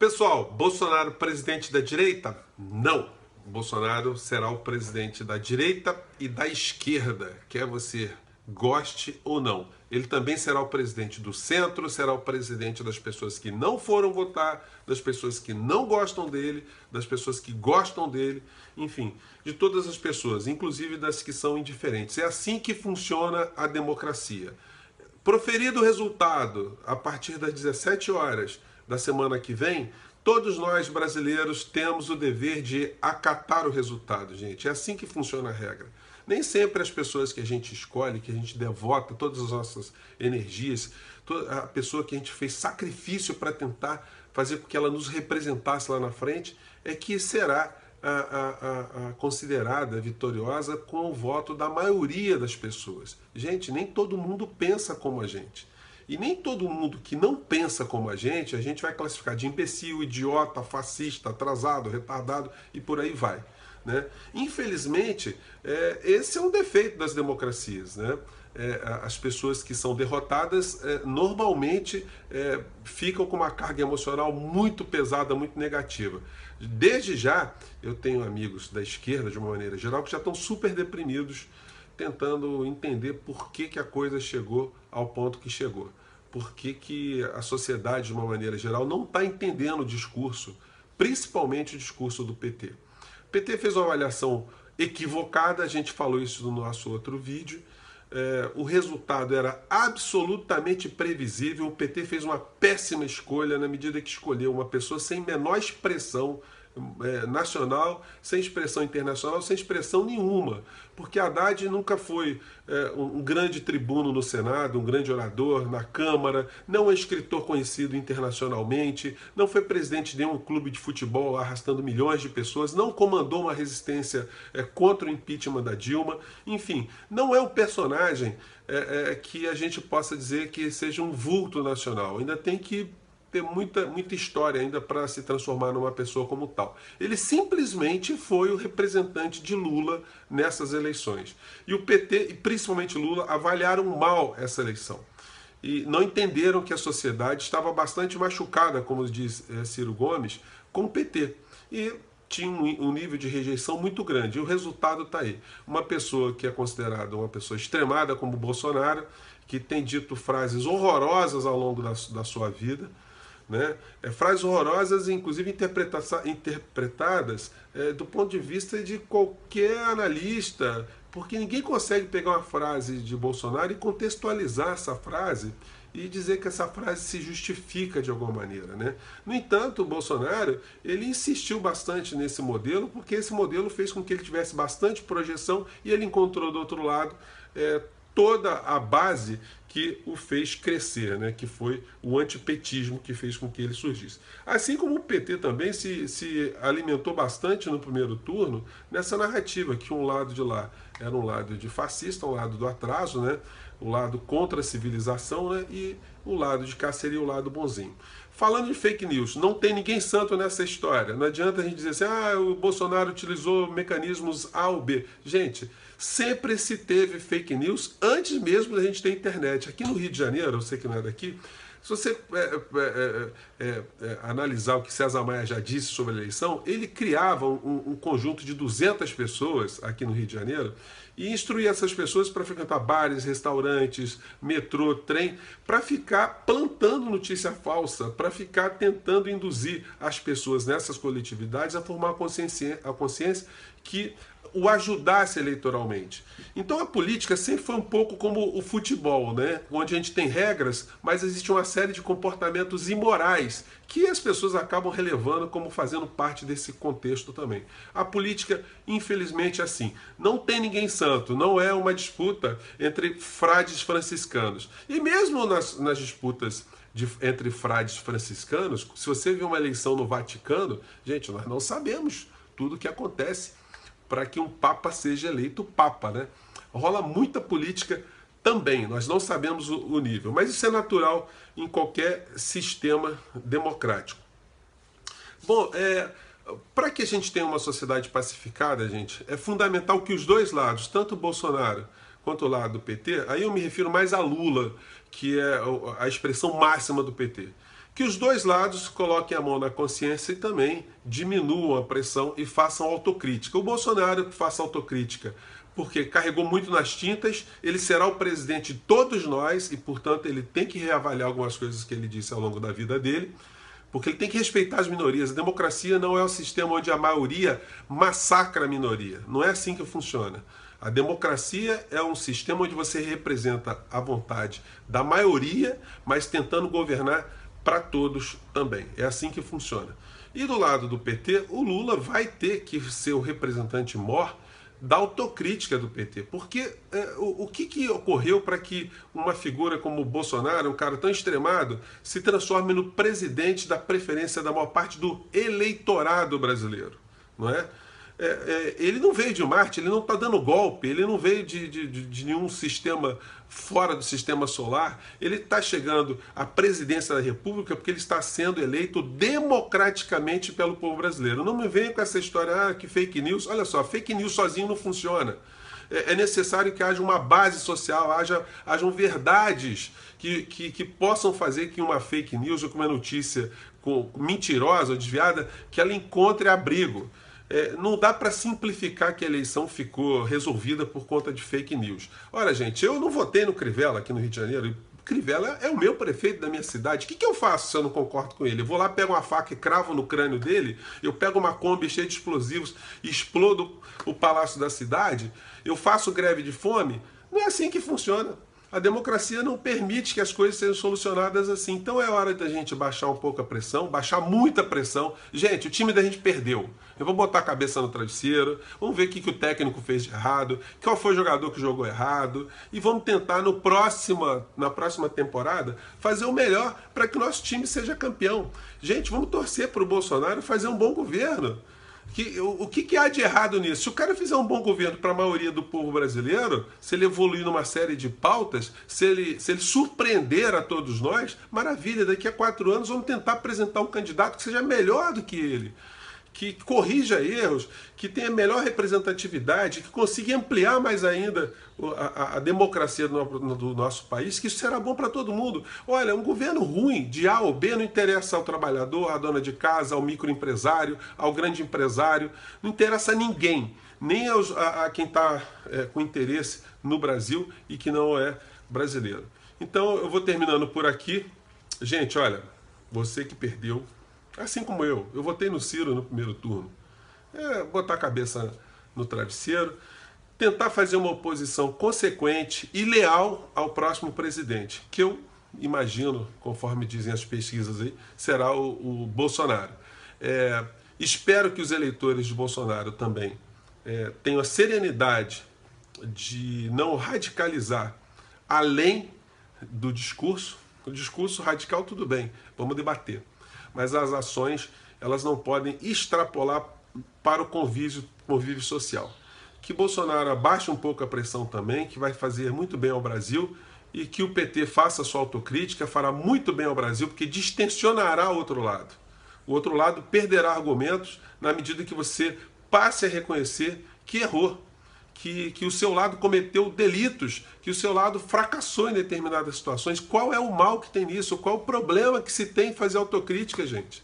Pessoal, Bolsonaro presidente da direita? Não. Bolsonaro será o presidente da direita e da esquerda, quer você goste ou não. Ele também será o presidente do centro, será o presidente das pessoas que não foram votar, das pessoas que não gostam dele, das pessoas que gostam dele, enfim, de todas as pessoas, inclusive das que são indiferentes. É assim que funciona a democracia. Proferido o resultado a partir das 17 horas da semana que vem, todos nós brasileiros temos o dever de acatar o resultado, gente. É assim que funciona a regra. Nem sempre as pessoas que a gente escolhe, que a gente devota todas as nossas energias, a pessoa que a gente fez sacrifício para tentar fazer com que ela nos representasse lá na frente, é que será a, a, a, considerada vitoriosa com o voto da maioria das pessoas. Gente, nem todo mundo pensa como a gente. E nem todo mundo que não pensa como a gente, a gente vai classificar de imbecil, idiota, fascista, atrasado, retardado e por aí vai. Né? Infelizmente, é, esse é um defeito das democracias. Né? É, as pessoas que são derrotadas é, normalmente é, ficam com uma carga emocional muito pesada, muito negativa. Desde já, eu tenho amigos da esquerda, de uma maneira geral, que já estão super deprimidos, tentando entender por que, que a coisa chegou ao ponto que chegou. Por que, que a sociedade, de uma maneira geral, não está entendendo o discurso, principalmente o discurso do PT. PT fez uma avaliação equivocada, a gente falou isso no nosso outro vídeo. É, o resultado era absolutamente previsível. O PT fez uma péssima escolha na medida que escolheu uma pessoa sem menor expressão é, nacional, sem expressão internacional, sem expressão nenhuma. Porque Haddad nunca foi é, um, grande tribuno no Senado, um grande orador na Câmara, não é escritor conhecido internacionalmente, não foi presidente de nenhum clube de futebol arrastando milhões de pessoas, não comandou uma resistência é, contra o impeachment da Dilma. Enfim, não é um personagem é, é, que a gente possa dizer que seja um vulto nacional. Ainda tem que ter muita, muita história ainda para se transformar numa pessoa como tal. Ele simplesmente foi o representante de Lula nessas eleições. E o PT, e principalmente Lula, avaliaram mal essa eleição. E não entenderam que a sociedade estava bastante machucada, como diz é, Ciro Gomes, com o PT. E tinha um, nível de rejeição muito grande. E o resultado está aí. Uma pessoa que é considerada uma pessoa extremada, como Bolsonaro, que tem dito frases horrorosas ao longo da, da sua vida, né? É, frases horrorosas, inclusive interpretadas é, do ponto de vista de qualquer analista, porque ninguém consegue pegar uma frase de Bolsonaro e contextualizar essa frase e dizer que essa frase se justifica de alguma maneira. Né? No entanto, o Bolsonaro ele insistiu bastante nesse modelo, porque esse modelo fez com que ele tivesse bastante projeção e ele encontrou do outro lado é, toda a base que o fez crescer, né? que foi o antipetismo que fez com que ele surgisse. Assim como o PT também se, se alimentou bastante no primeiro turno nessa narrativa, que um lado de lá era um lado de fascista, um lado do atraso, né? o lado contra a civilização, né? e o lado de cá seria o lado bonzinho. Falando de fake news, não tem ninguém santo nessa história. Não adianta a gente dizer assim, ah, o Bolsonaro utilizou mecanismos A ou B. Gente, sempre se teve fake news antes mesmo da gente ter internet. Aqui no Rio de Janeiro, eu sei que não é daqui, se você é é, é, é, é, analisar o que César Maia já disse sobre a eleição, ele criava um, um, conjunto de 200 pessoas aqui no Rio de Janeiro e instruía essas pessoas para frequentar bares, restaurantes, metrô, trem, para ficar plantando notícia falsa, para ficar tentando induzir as pessoas nessas coletividades a formar a consciência, a consciência que o ajudasse eleitoralmente. Então a política sempre foi um pouco como o futebol, né? onde a gente tem regras, mas existe uma série de comportamentos imorais que as pessoas acabam relevando como fazendo parte desse contexto também. A política, infelizmente, é assim. Não tem ninguém santo, não é uma disputa entre frades franciscanos. E mesmo nas, nas disputas de, entre frades franciscanos, se você vê uma eleição no Vaticano, gente, nós não sabemos tudo o que acontece para que um papa seja eleito papa, né? Rola muita política também, nós não sabemos o, nível, mas isso é natural em qualquer sistema democrático. Bom, é, para que a gente tenha uma sociedade pacificada, gente, é fundamental que os dois lados, tanto o Bolsonaro quanto o lado do PT, aí eu me refiro mais a Lula, que é a expressão máxima do PT, que os dois lados coloquem a mão na consciência e também diminuam a pressão e façam autocrítica. O Bolsonaro faça autocrítica porque carregou muito nas tintas, ele será o presidente de todos nós e, portanto, ele tem que reavaliar algumas coisas que ele disse ao longo da vida dele, porque ele tem que respeitar as minorias. A democracia não é um sistema onde a maioria massacra a minoria. Não é assim que funciona. A democracia é um sistema onde você representa a vontade da maioria, mas tentando governar para todos também. É assim que funciona. E do lado do PT, o Lula vai ter que ser o representante mor da autocrítica do PT. Porque é, o, o, que, que ocorreu para que uma figura como o Bolsonaro, um cara tão extremado, se transforme no presidente da preferência da maior parte do eleitorado brasileiro? Não é? É, é, ele não veio de Marte, ele não está dando golpe, ele não veio de, de, de, nenhum sistema fora do sistema solar, ele está chegando à presidência da República porque ele está sendo eleito democraticamente pelo povo brasileiro. Não me venha com essa história, ah, que fake news. Olha só, fake news sozinho não funciona. É, é necessário que haja uma base social, haja, hajam verdades que, que, que possam fazer que uma fake news ou que uma notícia mentirosa ou desviada, que ela encontre abrigo é, não dá para simplificar que a eleição ficou resolvida por conta de fake news. Olha, gente, eu não votei no Crivella aqui no Rio de Janeiro. Crivella é o meu prefeito da minha cidade. O que, que eu faço se eu não concordo com ele? Eu vou lá, pego uma faca e cravo no crânio dele, eu pego uma Kombi cheia de explosivos e explodo o palácio da cidade, eu faço greve de fome. Não é assim que funciona. A democracia não permite que as coisas sejam solucionadas assim. Então é hora da gente baixar um pouco a pressão, baixar muita pressão. Gente, o time da gente perdeu. Eu vou botar a cabeça no travesseiro, vamos ver o que, que o técnico fez de errado, qual foi o jogador que jogou errado, e vamos tentar no próxima, na próxima temporada fazer o melhor para que nosso time seja campeão. Gente, vamos torcer para o Bolsonaro fazer um bom governo. Que, o, o que, que, há de errado nisso? Se o cara fizer um bom governo para a maioria do povo brasileiro, se ele evoluir numa série de pautas, se ele, se ele surpreender a todos nós, maravilha, daqui a quatro anos vamos tentar apresentar um candidato que seja melhor do que ele que corrija erros, que tenha melhor representatividade, que consiga ampliar mais ainda a, a democracia do, do, nosso país, que isso será bom para todo mundo. Olha, um governo ruim, de A ou B, não interessa ao trabalhador, à dona de casa, ao microempresário, ao grande empresário, não interessa a ninguém, nem aos, a, a, quem está é, com interesse no Brasil e que não é brasileiro. Então eu vou terminando por aqui. Gente, olha, você que perdeu Assim como eu. Eu votei no Ciro no primeiro turno. É botar a cabeça no travesseiro, tentar fazer uma oposição consequente e leal ao próximo presidente, que eu imagino, conforme dizem as pesquisas aí, será o, o Bolsonaro. É, espero que os eleitores de Bolsonaro também é, tenham a serenidade de não radicalizar além do discurso. O discurso radical, tudo bem, vamos debater mas as ações elas não podem extrapolar para o convívio, convívio social. Que Bolsonaro abaixe um pouco a pressão também, que vai fazer muito bem ao Brasil, e que o PT faça sua autocrítica, fará muito bem ao Brasil, porque distensionará o outro lado. O outro lado perderá argumentos na medida que você passe a reconhecer que errou, que, que o seu lado cometeu delitos, que o seu lado fracassou em determinadas situações. Qual é o mal que tem nisso? Qual o problema que se tem em fazer autocrítica, gente?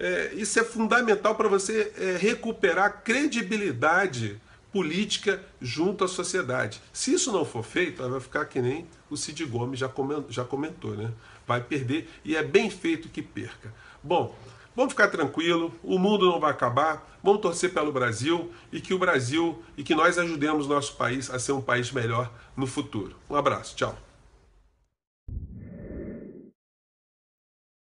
É, isso é fundamental para você é, recuperar credibilidade política junto à sociedade. Se isso não for feito, vai ficar que nem o Cid Gomes já comentou, já comentou né? Vai perder e é bem feito que perca. Bom, Vamos ficar tranquilo, o mundo não vai acabar, vamos torcer pelo Brasil e que o Brasil e que nós ajudemos nosso país a ser um país melhor no futuro. Um abraço, tchau.